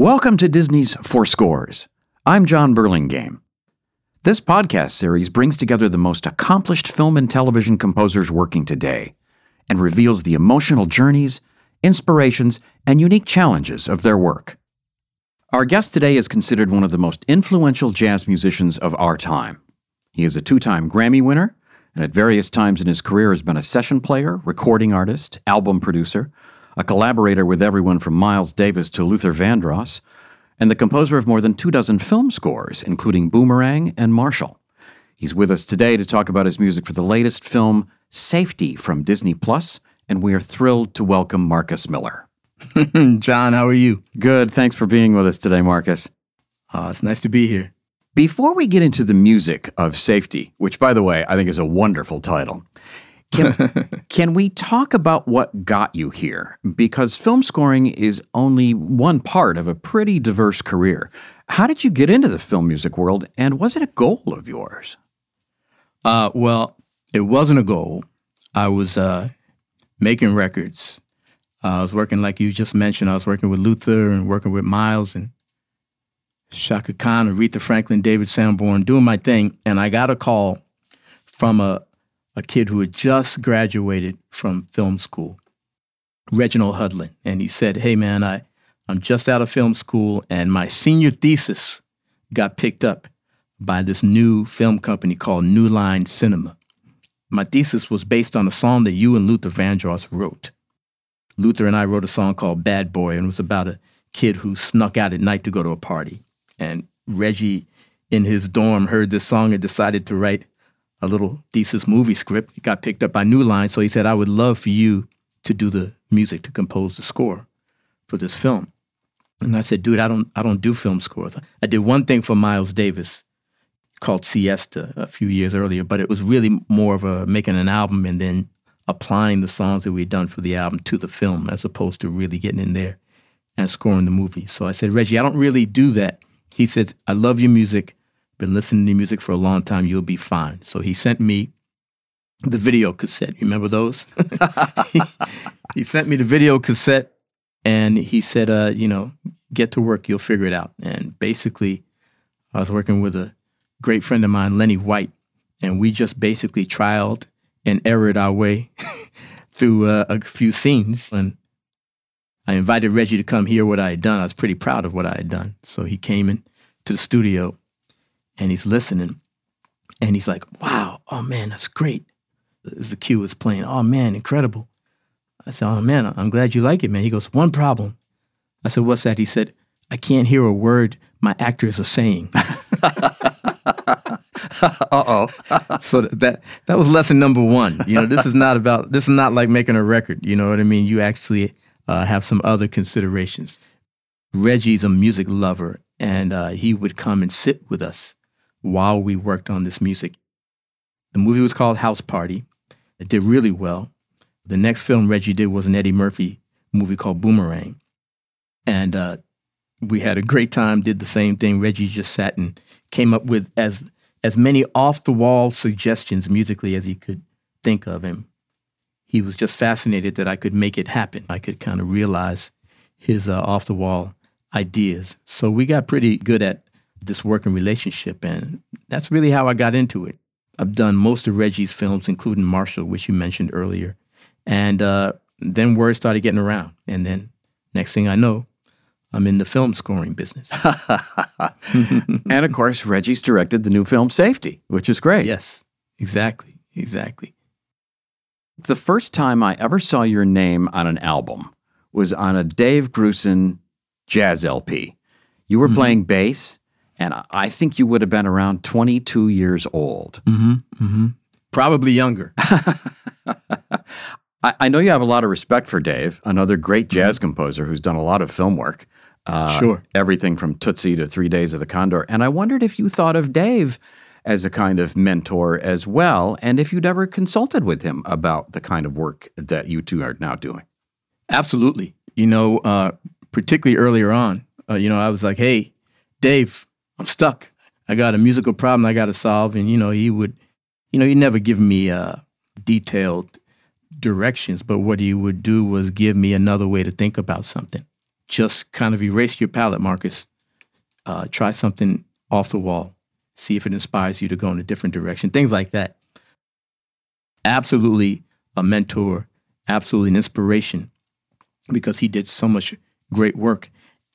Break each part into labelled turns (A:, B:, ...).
A: Welcome to Disney's For Scores. I'm Jon Burlingame. This podcast series brings together the most accomplished film and television composers working today and reveals the emotional journeys, inspirations, and unique challenges of their work. Our guest today is considered one of the most influential jazz musicians of our time. He is a two time Grammy winner and at various times in his career has been a session player, recording artist, album producer, a collaborator with everyone from Miles Davis to Luther Vandross, and the composer of more than two dozen film scores, including Boomerang and Marshall. He's with us today to talk about his music for the latest film, Safety, from Disney Plus, and we are thrilled to welcome Marcus Miller.
B: Jon, how are you?
A: Good. Thanks for being with us today, Marcus.
B: Uh, it's nice to be here.
A: Before we get into the music of Safety, which, by the way, I think is a wonderful title, can, can we talk about what got you here? Because film scoring is only one part of a pretty diverse career. How did you get into the film music world, and was it a goal of yours?
B: Uh, well, it wasn't a goal. I was uh, making records. Uh, I was working, like you just mentioned, I was working with Luther and working with Miles and Chaka Khan, Aretha Franklin, David Sanborn, doing my thing. And I got a call from a, a kid who had just graduated from film school, Reginald Hudlin. And he said, Hey, man, I, I'm just out of film school, and my senior thesis got picked up by this new film company called New Line Cinema. My thesis was based on a song that you and Luther Vandross wrote. Luther and I wrote a song called Bad Boy, and it was about a kid who snuck out at night to go to a party. And Reggie, in his dorm, heard this song and decided to write a little thesis movie script. It got picked up by New Line, so he said, I would love for you to do the music, to compose the score for this film. And I said, dude, I don't, I don't do film scores. I did one thing for Miles Davis called Siesta a few years earlier, but it was really more of a making an album and then applying the songs that we'd done for the album to the film as opposed to really getting in there and scoring the movie. So I said, Reggie, I don't really do that. He says, I love your music. Been listening to music for a long time. You'll be fine. So he sent me the video cassette. You remember those? he, he, sent me the video cassette and he said, uh, you know, get to work. You'll figure it out. And basically, I was working with a great friend of mine, Lenny White, and we just basically trialed and errored our way through uh, a few scenes. And I invited Reggie to come hear what I had done. I was pretty proud of what I had done. So he came in to the studio and he's listening and he's like, wow, oh man, that's great. The cue is playing, oh man, incredible. I said, oh man, I'm glad you like it, man. He goes, one problem. I said, what's that? He said, I can't hear a word my actors are saying.
A: uh oh.
B: so that that was lesson number one. You know, this is not about this is not like making a record. You know what I mean? You actually uh, have some other considerations. Reggie's a music lover, and uh, he would come and sit with us while we worked on this music. The movie was called House Party. It did really well. The next film Reggie did was an Eddie Murphy movie called Boomerang. And uh, we had a great time, did the same thing. Reggie just sat and came up with as, as many off the wall suggestions musically as he could think of. And he was just fascinated that I could make it happen. I could kind of realize his uh, off the wall ideas. So we got pretty good at this working relationship, and that's really how I got into it. I've done most of Reggie's films, including Marshall, which you mentioned earlier. And uh, then word started getting around. And then next thing I know, I'm in the film scoring business.
A: and of course, Reggie's directed the new film Safety, which is great.
B: Yes, exactly, exactly.
A: The first time I ever saw your name on an album was on a Dave Grusin jazz LP. You were mm-hmm. playing bass, and I think you would have been around 22 years old.
B: Mm-hmm. Mm-hmm. Probably younger.
A: I, I, know you have a lot of respect for Dave, another great mm-hmm. jazz composer who's done a lot of film work.
B: Uh, sure.
A: Everything from Tootsie to Three Days of the Condor. And I wondered if you thought of Dave as a kind of mentor as well, and if you'd ever consulted with him about the kind of work that you two are now doing.
B: Absolutely. You know, uh, particularly earlier on, uh, you know, I was like, hey, Dave, I'm stuck. I got a musical problem I got to solve. And, you know, he would, you know, he never give me uh, detailed directions, but what he would do was give me another way to think about something. just kind of erase your palette, Marcus. Uh, try something off the wall. See if it inspires you to go in a different direction. Things like that. Absolutely a mentor, absolutely an inspiration because he did so much great work.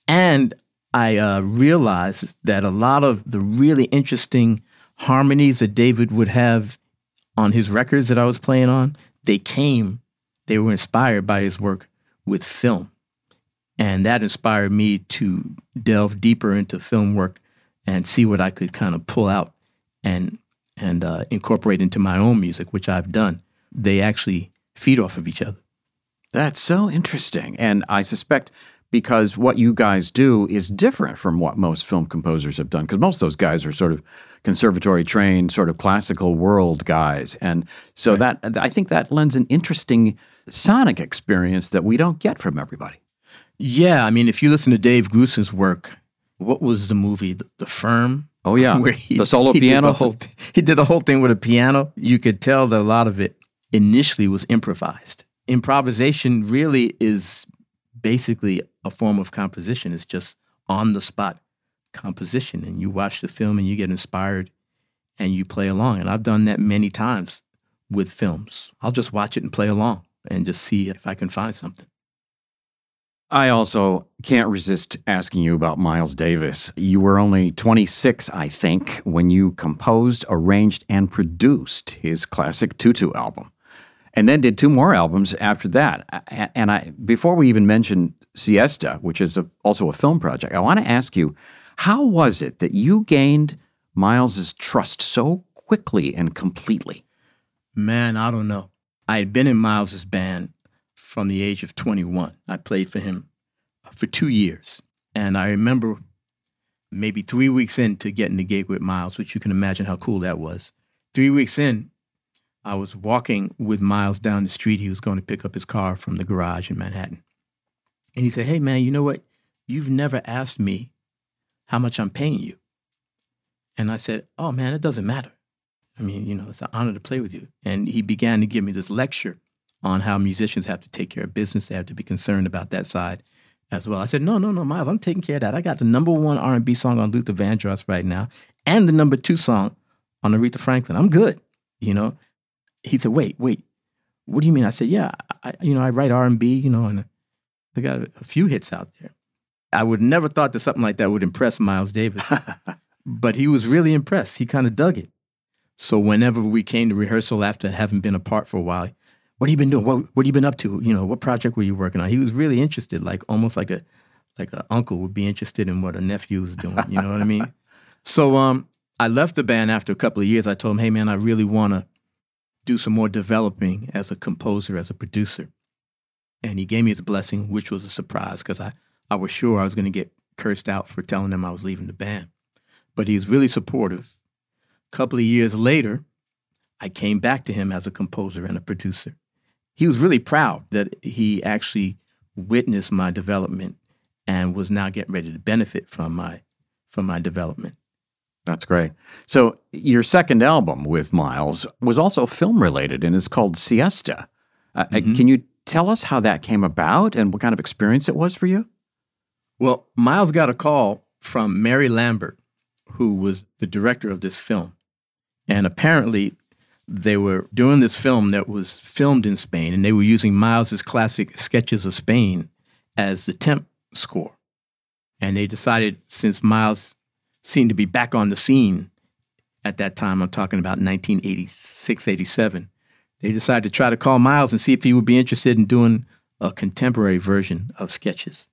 B: And I uh, realized that a lot of the really interesting harmonies that David would have on his records that I was playing on, they came, they were inspired by his work with film. And that inspired me to delve deeper into film work and see what I could kind of pull out and and uh, incorporate into my own music, which I've done. They actually feed off of each other.
A: That's so interesting. And I suspect because what you guys do is different from what most film composers have done, because most of those guys are sort of conservatory trained, sort of classical world guys. And so right. that I think that lends an interesting sonic experience that we don't get from everybody.
B: Yeah. I mean, if you listen to Dave Grusin's work, what was the movie? The, the Firm?
A: Oh yeah,
B: where
A: he, the solo he piano.
B: Did the whole, he did the whole thing with a piano. You could tell that a lot of it initially was improvised. Improvisation really is basically a form of composition. It's just on the spot composition, and you watch the film and you get inspired, and you play along. And I've done that many times with films. I'll just watch it and play along and just see if I can find something.
A: I also can't resist asking you about Miles Davis. You were only 26, I think, when you composed, arranged, and produced his classic Tutu album. And then did two more albums after that. And I before we even mention Siesta, which is a, also a film project, I want to ask you, how was it that you gained Miles's trust so quickly and completely?
B: Man, I don't know. I had been in Miles's band from the age of 21. I played for him for two years. And I remember maybe three weeks into getting the gig with Miles, which you can imagine how cool that was. Three weeks in, I was walking with Miles down the street. He was going to pick up his car from the garage in Manhattan. And he said, Hey, man, you know what? You've never asked me how much I'm paying you. And I said, Oh, man, it doesn't matter. I mean, you know, it's an honor to play with you. And he began to give me this lecture on how musicians have to take care of business. They have to be concerned about that side as well. I said, no, no, no, Miles, I'm taking care of that. I got the number one R&B song on Luther Vandross right now and the number two song on Aretha Franklin. I'm good, you know? He said, wait, wait, what do you mean? I said, yeah, I, you know, I write R&B, you know, and I got a, a few hits out there. I would never thought that something like that would impress Miles Davis, but he was really impressed. He kind of dug it. So whenever we came to rehearsal after having been apart for a while, what have you been doing? What what have you been up to? You know, what project were you working on? He was really interested, like almost like a like an uncle would be interested in what a nephew was doing. You know what I mean? So um, I left the band after a couple of years. I told him, hey man, I really want to do some more developing as a composer, as a producer. And he gave me his blessing, which was a surprise because I, I was sure I was going to get cursed out for telling him I was leaving the band. But he was really supportive. A couple of years later, I came back to him as a composer and a producer he was really proud that he actually witnessed my development and was now getting ready to benefit from my from my development.
A: That's great. So your second album with Miles was also film related and it's called Siesta. Uh, uh, mm-hmm. Can you tell us how that came about and what kind of experience it was for you?
B: Well, Miles got a call from Mary Lambert, who was the director of this film. And apparently they were doing this film that was filmed in Spain, and they were using Miles's classic sketches of Spain as the temp score. And they decided, since Miles seemed to be back on the scene at that time, I'm talking about 1986, 87, they decided to try to call Miles and see if he would be interested in doing a contemporary version of sketches.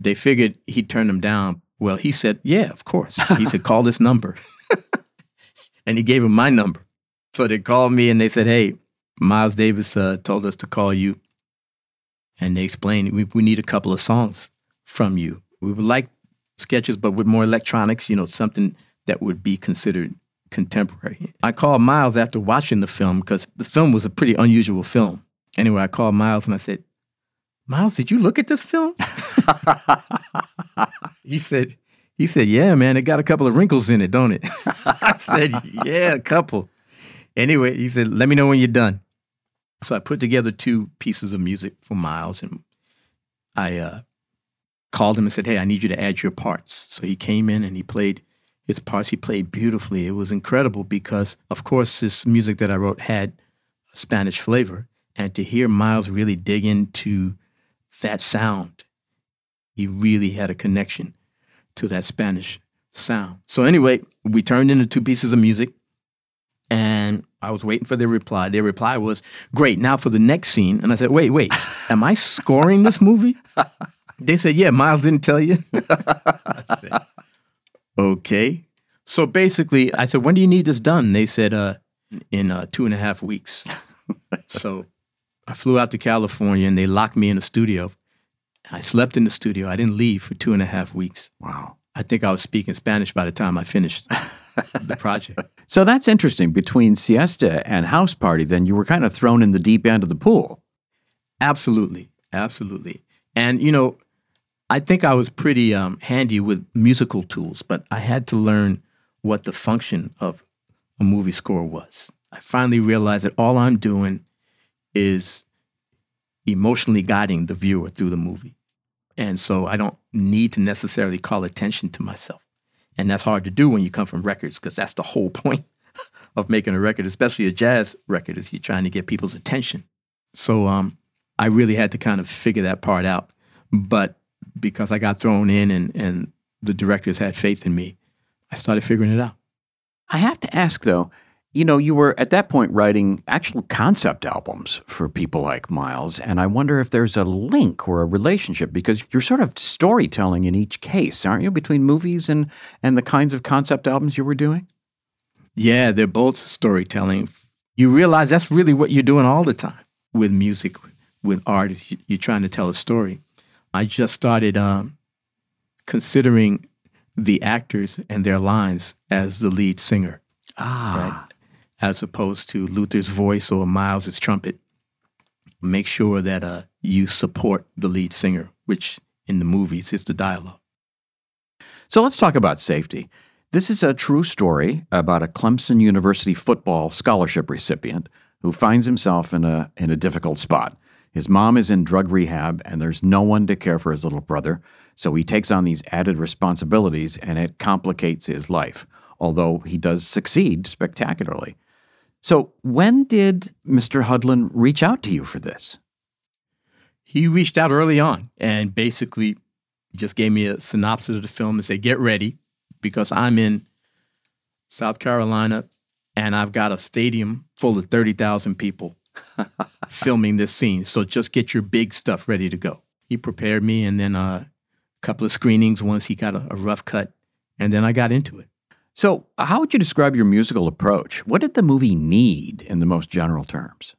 B: They figured he'd turn them down. Well, he said, Yeah, of course. He said, Call this number. and he gave him my number. So they called me and they said, "Hey, Miles Davis uh, told us to call you." And they explained we, we need a couple of songs from you. We would like sketches, but with more electronics. You know, something that would be considered contemporary. I called Miles after watching the film because the film was a pretty unusual film. Anyway, I called Miles and I said, Miles, did you look at this film? he said, he said, yeah, man, it got a couple of wrinkles in it, don't it? I said, yeah, a couple. Anyway, he said, "Let me know when you're done." So I put together two pieces of music for Miles, and I uh, called him and said, Hey, I need you to add your parts. So he came in and he played his parts. He played beautifully. It was incredible because, of course, this music that I wrote had a Spanish flavor. And to hear Miles really dig into that sound, he really had a connection to that Spanish sound. So, anyway, we turned into two pieces of music and I was waiting for their reply. Their reply was, Great, now for the next scene. And I said, Wait, wait, am I scoring this movie? They said, Yeah, Miles didn't tell you. okay. So basically, I said, When do you need this done? They said, uh, In uh, two and a half weeks. so I flew out to California and they locked me in a studio. I slept in the studio. I didn't leave for two and a half weeks.
A: Wow.
B: I think I was speaking Spanish by the time I finished the project.
A: So that's interesting. Between siesta and house party, then you were kind of thrown in the deep end of the pool.
B: Absolutely. Absolutely. And, you know, I think I was pretty um, handy with musical tools, but I had to learn what the function of a movie score was. I finally realized that all I'm doing is emotionally guiding the viewer through the movie. And so I don't need to necessarily call attention to myself. And that's hard to do when you come from records because that's the whole point of making a record, especially a jazz record, is you're trying to get people's attention. So um, I really had to kind of figure that part out. But because I got thrown in and, and the directors had faith in me, I started figuring it out.
A: I have to ask though, you know, you were at that point writing actual concept albums for people like Miles, and I wonder if there's a link or a relationship because you're sort of storytelling in each case, aren't you, between movies and and the kinds of concept albums you were doing?
B: Yeah, they're both storytelling. You realize that's really what you're doing all the time with music, with art. You're trying to tell a story. I just started um, considering the actors and their lines as the lead singer.
A: Ah.
B: Right? As opposed to Luther's voice or Miles's trumpet. Make sure that uh, you support the lead singer, which in the movies is the dialogue.
A: So let's talk about safety. This is a true story about a Clemson University football scholarship recipient who finds himself in a, in a difficult spot. His mom is in drug rehab, and there's no one to care for his little brother, so he takes on these added responsibilities, and it complicates his life, although he does succeed spectacularly. So, when did Mr. Hudlin reach out to you for this?
B: He reached out early on and basically just gave me a synopsis of the film and said, Get ready, because I'm in South Carolina and I've got a stadium full of 30,000 people filming this scene. So just get your big stuff ready to go. He prepared me, and then uh, a couple of screenings once he got a, a rough cut, and then I got into it.
A: So, how would you describe your musical approach? What did the movie need in the most general terms?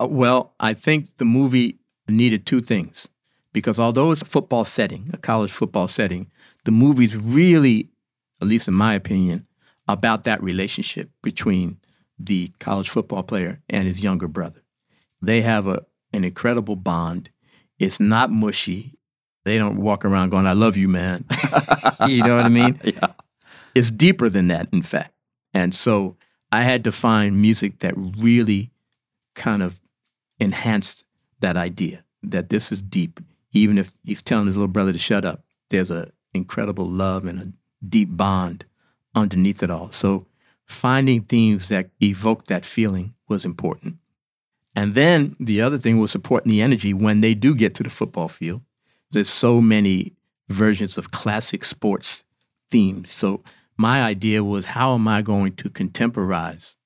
B: Uh, well, I think the movie needed two things because although it's a football setting, a college football setting, the movie's really, at least in my opinion, about that relationship between the college football player and his younger brother. They have a, an incredible bond. It's not mushy. They don't walk around going, I love you, man. you know what I mean?
A: Yeah.
B: It's deeper than that, in fact. And so I had to find music that really kind of enhanced that idea that this is deep. Even if he's telling his little brother to shut up, there's an incredible love and a deep bond underneath it all. So finding themes that evoke that feeling was important. And then the other thing was supporting the energy when they do get to the football field. There's so many versions of classic sports themes. So my idea was how am I going to contemporize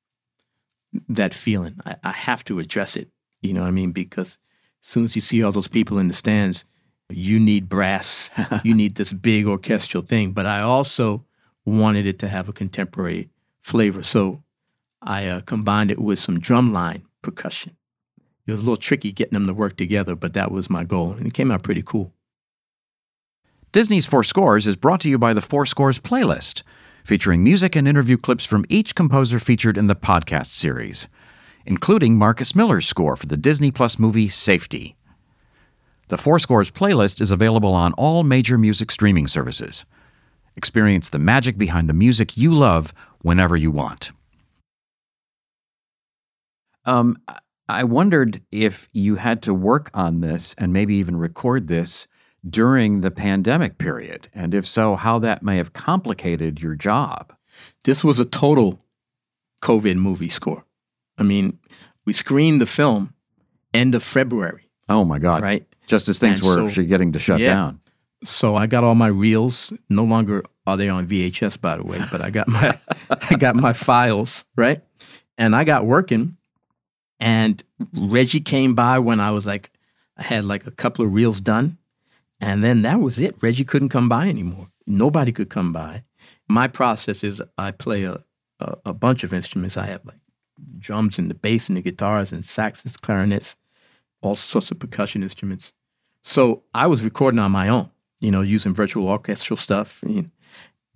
B: that feeling? I, I have to address it. You know what I mean? Because as soon as you see all those people in the stands, you need brass, you need this big orchestral thing. But I also wanted it to have a contemporary flavor. So I uh, combined it with some drumline percussion. It was a little tricky getting them to work together, but that was my goal, and it came out pretty cool.
A: Disney's For Scores is brought to you by the For Scores playlist, featuring music and interview clips from each composer featured in the podcast series, including Marcus Miller's score for the Disney Plus movie Safety. The For Scores playlist is available on all major music streaming services. Experience the magic behind the music you love whenever you want. Um, I wondered if you had to work on this and maybe even record this during the pandemic period, and if so, how that may have complicated your job.
B: This was a total COVID movie score. I mean, we screened the film end of February,
A: Oh my God!
B: right?
A: Just as things
B: And
A: were
B: so-
A: actually getting to shut
B: Yeah.
A: down.
B: So I got all my reels. No longer are they on VHS, by the way, but I got my I got my files right, and I got working. And Reggie came by when I was like, I had like a couple of reels done, and then that was it. Reggie couldn't come by anymore. Nobody could come by. My process is I play a a, a bunch of instruments. I have like drums and the bass and the guitars and saxes, clarinets, all sorts of percussion instruments. So I was recording on my own, you know, using virtual orchestral stuff.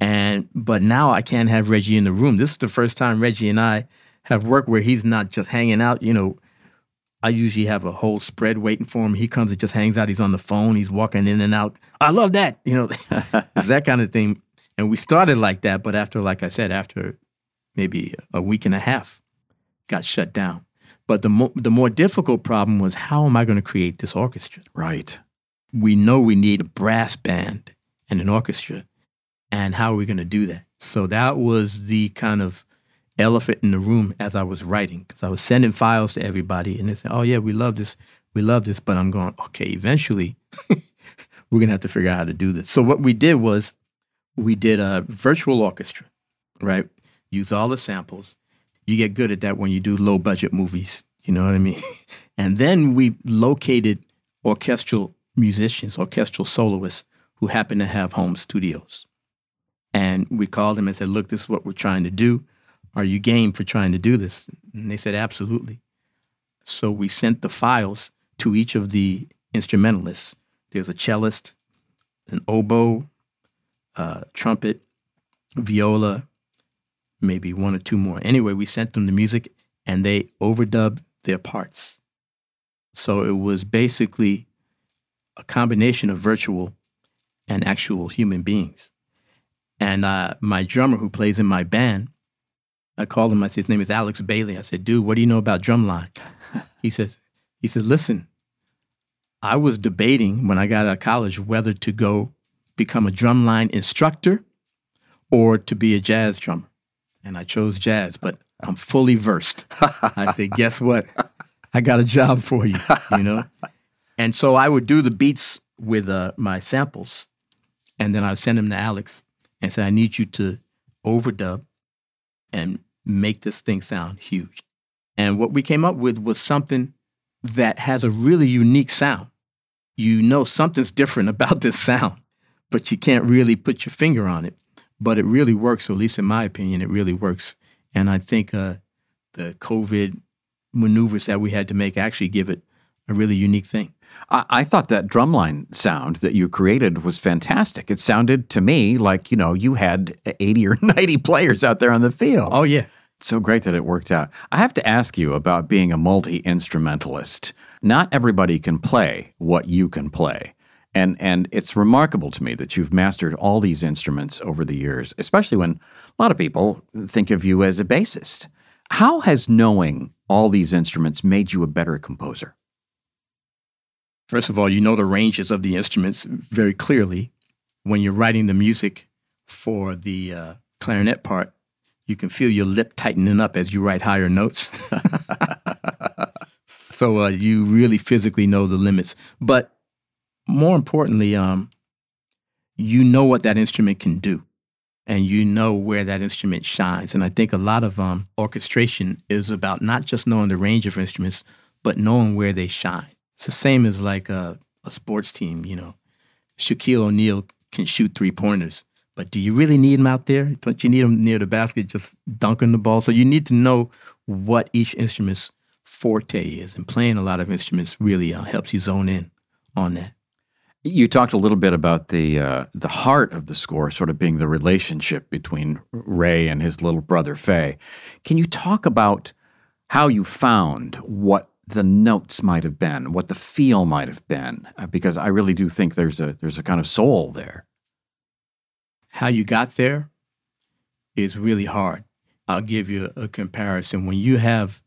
B: And but now I can't have Reggie in the room. This is the first time Reggie and I have worked where he's not just hanging out. You know, I usually have a whole spread waiting for him. He comes and just hangs out. He's on the phone. He's walking in and out. I love that. You know, that kind of thing. And we started like that, but after, like I said, after maybe a week and a half, got shut down. But the mo- the more difficult problem was how am I going to create this orchestra?
A: Right.
B: We know we need a brass band and an orchestra. And how are we going to do that? So that was the kind of elephant in the room as I was writing, because I was sending files to everybody and they said, oh, yeah, we love this. We love this. But I'm going, okay, eventually we're going to have to figure out how to do this. So what we did was we did a virtual orchestra, right? Use all the samples. You get good at that when you do low budget movies. You know what I mean? and then we located orchestral musicians, orchestral soloists who happen to have home studios. And we called them and said, Look, this is what we're trying to do. Are you game for trying to do this? And they said, Absolutely. So we sent the files to each of the instrumentalists. There's a cellist, an oboe, trumpet, viola, maybe one or two more. Anyway, we sent them the music and they overdubbed their parts. So it was basically a combination of virtual and actual human beings. And uh, my drummer who plays in my band, I called him. I said, his name is Alex Bailey. I said, dude, what do you know about drumline? he says, he says, listen, I was debating when I got out of college whether to go become a drumline instructor or to be a jazz drummer. And I chose jazz, but I'm fully versed. I said, guess what? I got a job for you, you know? And so I would do the beats with uh, my samples, and then I would send them to Alex and say, I need you to overdub and make this thing sound huge. And what we came up with was something that has a really unique sound. You know something's different about this sound, but you can't really put your finger on it. But it really works, or at least in my opinion, it really works. And I think uh, the COVID maneuvers that we had to make actually give it a really unique thing.
A: I, I thought that drumline sound that you created was fantastic. It sounded to me like, you know, you had 80 or 90 players out there on the field.
B: Oh, yeah.
A: So great that it worked out. I have to ask you about being a multi instrumentalist. Not everybody can play what you can play. And, and it's remarkable to me that you've mastered all these instruments over the years, especially when a lot of people think of you as a bassist. How has knowing all these instruments made you a better composer?
B: First of all, you know the ranges of the instruments very clearly. When you're writing the music for the uh, clarinet part, you can feel your lip tightening up as you write higher notes. so uh, you really physically know the limits. But more importantly, um, you know what that instrument can do, and you know where that instrument shines. And I think a lot of um, orchestration is about not just knowing the range of instruments, but knowing where they shine. It's the same as like a, a sports team. You know, Shaquille O'Neal can shoot three pointers, but do you really need him out there? Don't you need him near the basket, just dunking the ball? So you need to know what each instrument's forte is, and playing a lot of instruments really uh, helps you zone in on that.
A: You talked a little bit about the uh, the heart of the score, sort of being the relationship between Ray and his little brother Faye. Can you talk about how you found what the notes might have been, what the feel might have been? Uh, because I really do think there's a there's a kind of soul there.
B: How you got there is really hard. I'll give you a comparison. When you have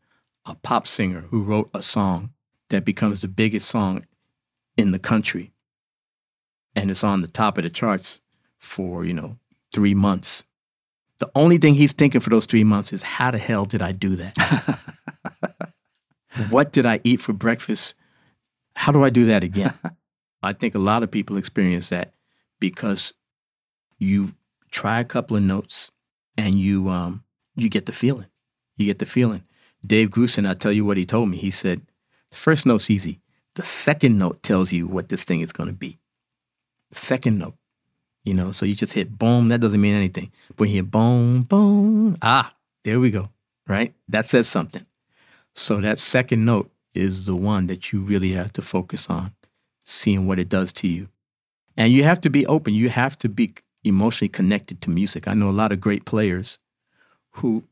B: a pop singer who wrote a song that becomes the biggest song in the country and it's on the top of the charts for, you know, three months. The only thing he's thinking for those three months is how the hell did I do that? what did I eat for breakfast? How do I do that again? I think a lot of people experience that because you try a couple of notes and you um you get the feeling. You get the feeling. Dave Grusin, I'll tell you what he told me. He said, the first note's easy. The second note tells you what this thing is going to be. Second note. You know, so you just hit boom, that doesn't mean anything. But you hit boom, boom, ah, there we go, right? That says something. So that second note is the one that you really have to focus on, seeing what it does to you. And you have to be open. You have to be emotionally connected to music. I know a lot of great players who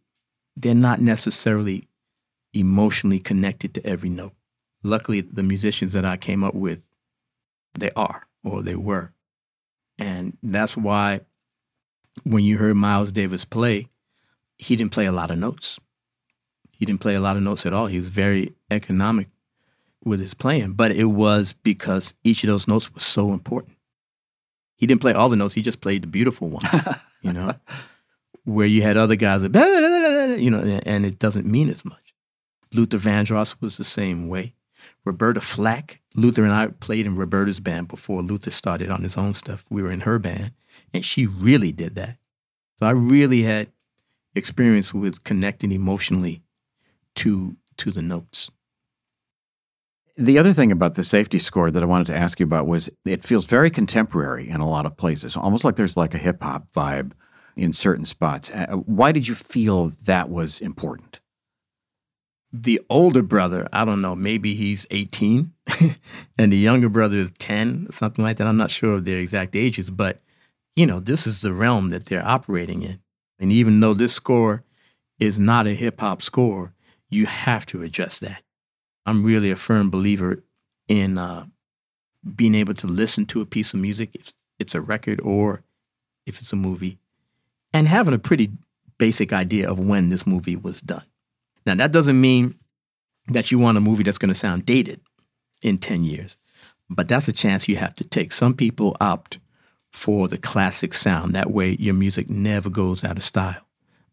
B: they're not necessarily emotionally connected to every note. Luckily, the musicians that I came up with, they are or they were. And that's why when you heard Miles Davis play, he didn't play a lot of notes. He didn't play a lot of notes at all. He was very economic with his playing, but it was because each of those notes was so important. He didn't play all the notes, he just played the beautiful ones, you know, where you had other guys, that, you know, and it doesn't mean as much. Luther Vandross was the same way. Roberta Flack, Luther and I played in Roberta's band before Luther started on his own stuff. We were in her band, and she really did that. So I really had experience with connecting emotionally to to the notes.
A: The other thing about the safety score that I wanted to ask you about was it feels very contemporary in a lot of places, almost like there's like a hip hop vibe in certain spots. Uh, why did you feel that was important?
B: the older brother, I don't know, maybe he's 18 and the younger brother is 10, something like that. I'm not sure of their exact ages, but you know, this is the realm that they're operating in. And even though this score is not a hip hop score, you have to adjust that. I'm really a firm believer in uh, being able to listen to a piece of music, if it's a record or if it's a movie, and having a pretty basic idea of when this movie was done. Now, that doesn't mean that you want a movie that's going to sound dated in 10 years, but that's a chance you have to take. Some people opt for the classic sound. That way, your music never goes out of style.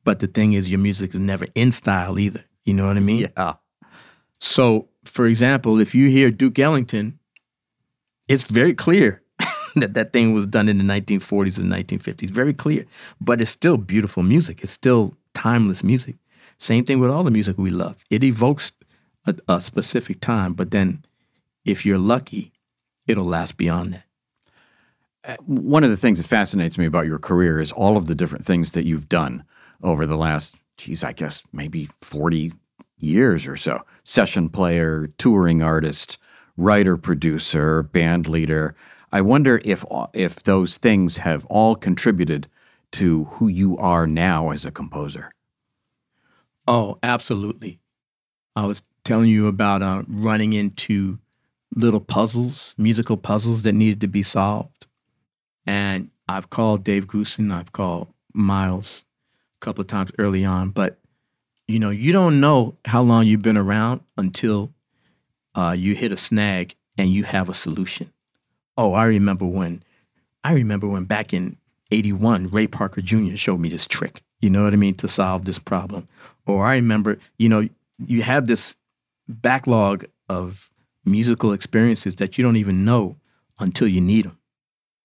B: But the thing is, your music is never in style either. You know what I mean?
A: Yeah.
B: So, for example, if you hear Duke Ellington, it's very clear that that thing was done in the 1940s and 1950s. Very clear. But it's still beautiful music. It's still timeless music. Same thing with all the music we love. It evokes a, a specific time, but then if you're lucky, it'll last beyond that.
A: Uh, one of the things that fascinates me about your career is all of the different things that you've done over the last, geez, I guess maybe 40 years or so. Session player, touring artist, writer, producer, band leader. I wonder if if those things have all contributed to who you are now as a composer.
B: Oh, absolutely. I was telling you about uh, running into little puzzles, musical puzzles that needed to be solved. And I've called Dave Grusin, I've called Miles couple of times early on, but you know, you don't know how long you've been around until uh, you hit a snag and you have a solution. Oh, I remember when, I remember when back in 81, Ray Parker Jr. showed me this trick, you know what I mean, to solve this problem. Or I remember, you know, you have this backlog of musical experiences that you don't even know until you need them.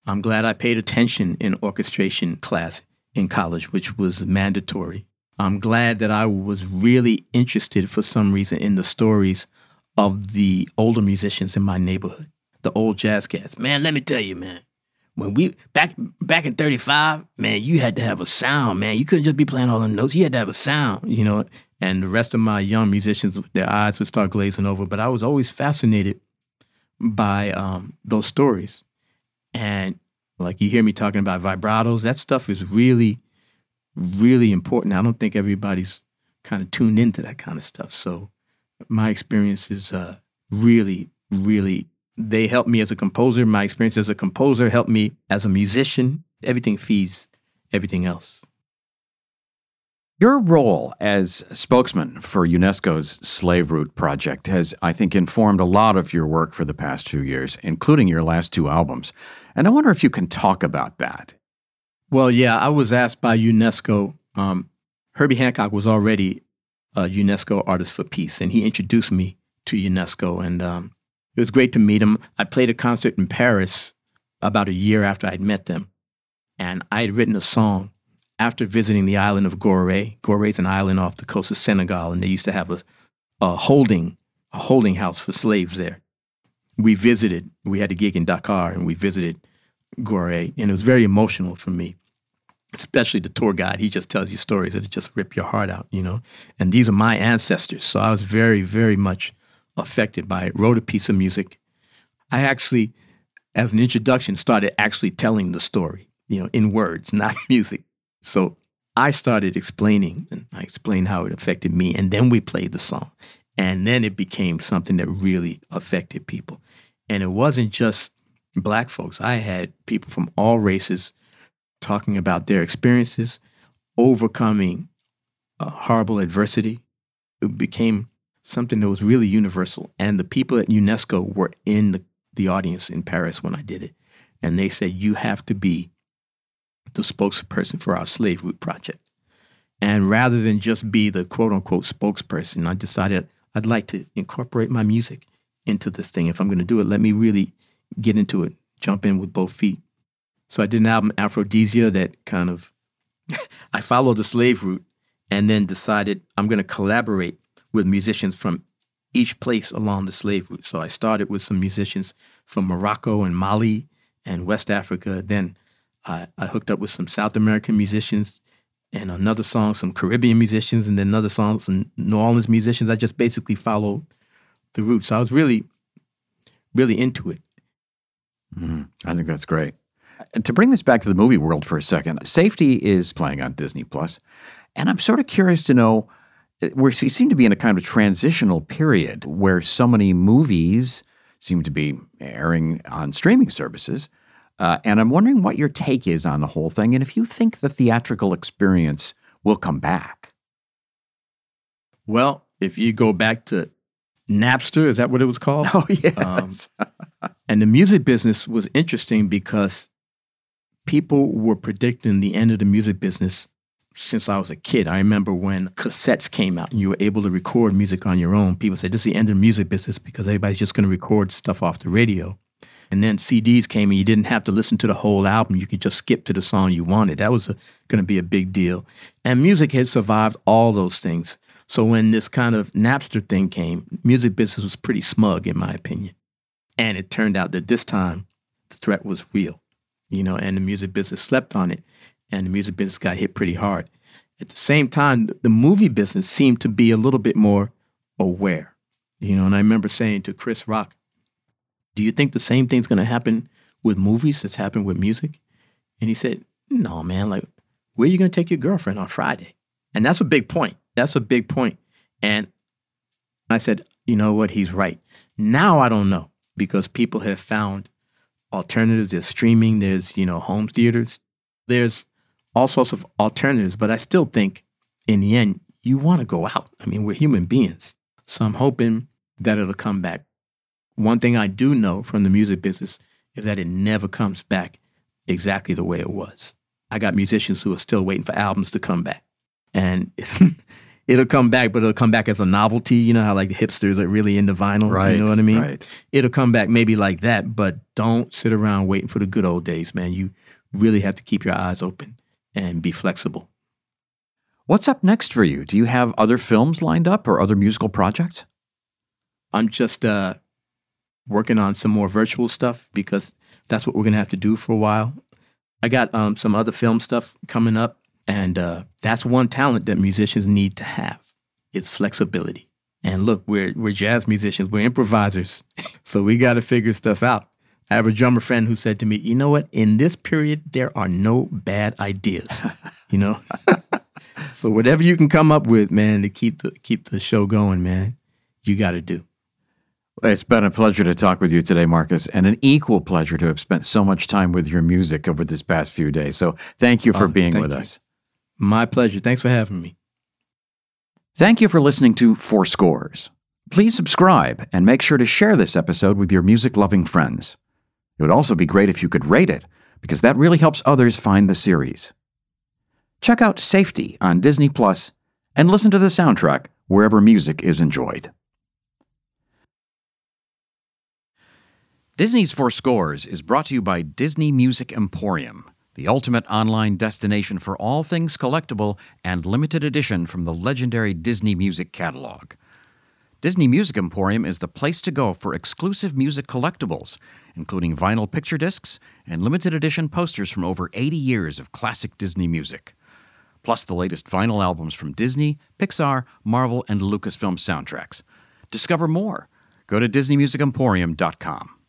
B: I'm glad I paid attention in orchestration class in college, which was mandatory. I'm glad that I was really interested for some reason in the stories of the older musicians in my neighborhood, the old jazz cats. Man, let me tell you, man, when we back back in 35 man you had to have a sound man. You couldn't just be playing all the notes. You had to have a sound you know? And the rest of my young musicians their eyes would start glazing over but i was always fascinated by um, those stories. And like you hear me talking about vibratos that stuff is really really important i don't think everybody's kind of tuned into that kind of stuff so my experience is uh, really really they helped me as a composer. My experience as a composer helped me as a musician. Everything feeds everything else.
A: Your role as spokesman for UNESCO's Slave Route Project has, I think, informed a lot of your work for the past few years, including your last two albums. And I wonder if you can talk about that.
B: Well, yeah, I was asked by UNESCO. Um, Herbie Hancock was already a UNESCO Artist for Peace, and he introduced me to UNESCO. And um, it was great to meet him. I played a concert in Paris about a year after I'd met them. And I had written a song after visiting the island of Gorée. Gorée is an island off the coast of Senegal, and they used to have a, a holding a holding house for slaves there. We visited. We had a gig in Dakar, and we visited Gorée, and it was very emotional for me. Especially the tour guide, he just tells you stories that just rip your heart out, you know. And these are my ancestors, so I was very, very much affected by it. Wrote a piece of music. I actually, as an introduction, started actually telling the story, you know, in words, not music. So I started explaining, and I explained how it affected me, and then we played the song. And then it became something that really affected people. And it wasn't just black folks. I had people from all races talking about their experiences, overcoming horrible adversity. It became something that was really universal. And the people at UNESCO were in the, the audience in Paris when I did it. And they said, You have to be the spokesperson for our slave route project. And rather than just be the quote unquote spokesperson, I decided I'd like to incorporate my music into this thing. If I'm going to do it, let me really get into it, jump in with both feet. So I did an album, Afrodeezia, that kind of, I followed the slave route and then decided I'm going to collaborate with musicians from each place along the slave route. So I started with some musicians from Morocco and Mali and West Africa. Then I, I hooked up with some South American musicians and another song, some Caribbean musicians, and then another song, some New Orleans musicians. I just basically followed the route. So I was really, really into it.
A: Mm, I think that's great. To bring this back to the movie world for a second, Safety is playing on Disney Plus, and I'm sort of curious to know we seem to be in a kind of transitional period where so many movies seem to be airing on streaming services. Uh, and I'm wondering what your take is on the whole thing and if you think the theatrical experience will come back.
B: Well, if you go back to Napster, is that what it was called?
A: Oh, yes.
B: Um, and the music business was interesting because people were predicting the end of the music business since I was a kid. I remember when cassettes came out and you were able to record music on your own. People said this is the end of the music business because everybody's just going to record stuff off the radio. And then CDs came and you didn't have to listen to the whole album. You could just skip to the song you wanted. That was going to be a big deal. And music had survived all those things. So when this kind of Napster thing came, music business was pretty smug, in my opinion. And it turned out that this time the threat was real, you know, and the music business slept on it and the music business got hit pretty hard. At the same time, the movie business seemed to be a little bit more aware, you know. And I remember saying to Chris Rock, "Do you think the same thing's going to happen with movies that's happened with music?" And he said, "No, man. Like, where are you going to take your girlfriend on Friday?" And that's a big point. That's a big point. And I said, "You know what? He's right." Now I don't know because people have found alternatives. There's streaming. There's you know home theaters. There's all sorts of alternatives, but I still think in the end, you want to go out. I mean, we're human beings. So I'm hoping that it'll come back. One thing I do know from the music business is that it never comes back exactly the way it was. I got musicians who are still waiting for albums to come back. And it'll come back, but it'll come back as a novelty. You know how like the hipsters are really into vinyl.
A: Right.
B: You know what I mean?
A: Right.
B: It'll come back maybe like that, but don't sit around waiting for the good old days, man. You really have to keep your eyes open and be flexible.
A: What's up next for you? Do you have other films lined up or other musical projects?
B: I'm just uh, working on some more virtual stuff because that's what we're going to have to do for a while. I got um, some other film stuff coming up, and uh, that's one talent that musicians need to have is flexibility. And look, we're we're jazz musicians, we're improvisers, so we got to figure stuff out. I have a drummer friend who said to me, "You know what? In this period, there are no bad ideas. you know, so whatever you can come up with, man, to keep the keep the show going, man, you got to do."
A: It's been a pleasure to talk with you today, Marcus, and an equal pleasure to have spent so much time with your music over this past few days. So thank you for
B: Oh,
A: being with
B: you.
A: us.
B: My pleasure. Thanks for having me.
A: Thank you for listening to For Scores. Please subscribe and make sure to share this episode with your music loving friends. It would also be great if you could rate it, because that really helps others find the series. Check out Safety on Disney Plus and listen to the soundtrack wherever music is enjoyed. Disney's For Scores is brought to you by Disney Music Emporium, the ultimate online destination for all things collectible and limited edition from the legendary Disney Music catalog. Disney Music Emporium is the place to go for exclusive music collectibles, including vinyl picture discs and limited edition posters from over 80 years of classic Disney music, plus the latest vinyl albums from Disney, Pixar, Marvel, and Lucasfilm soundtracks. Discover more. Go to DisneyMusicEmporium.com.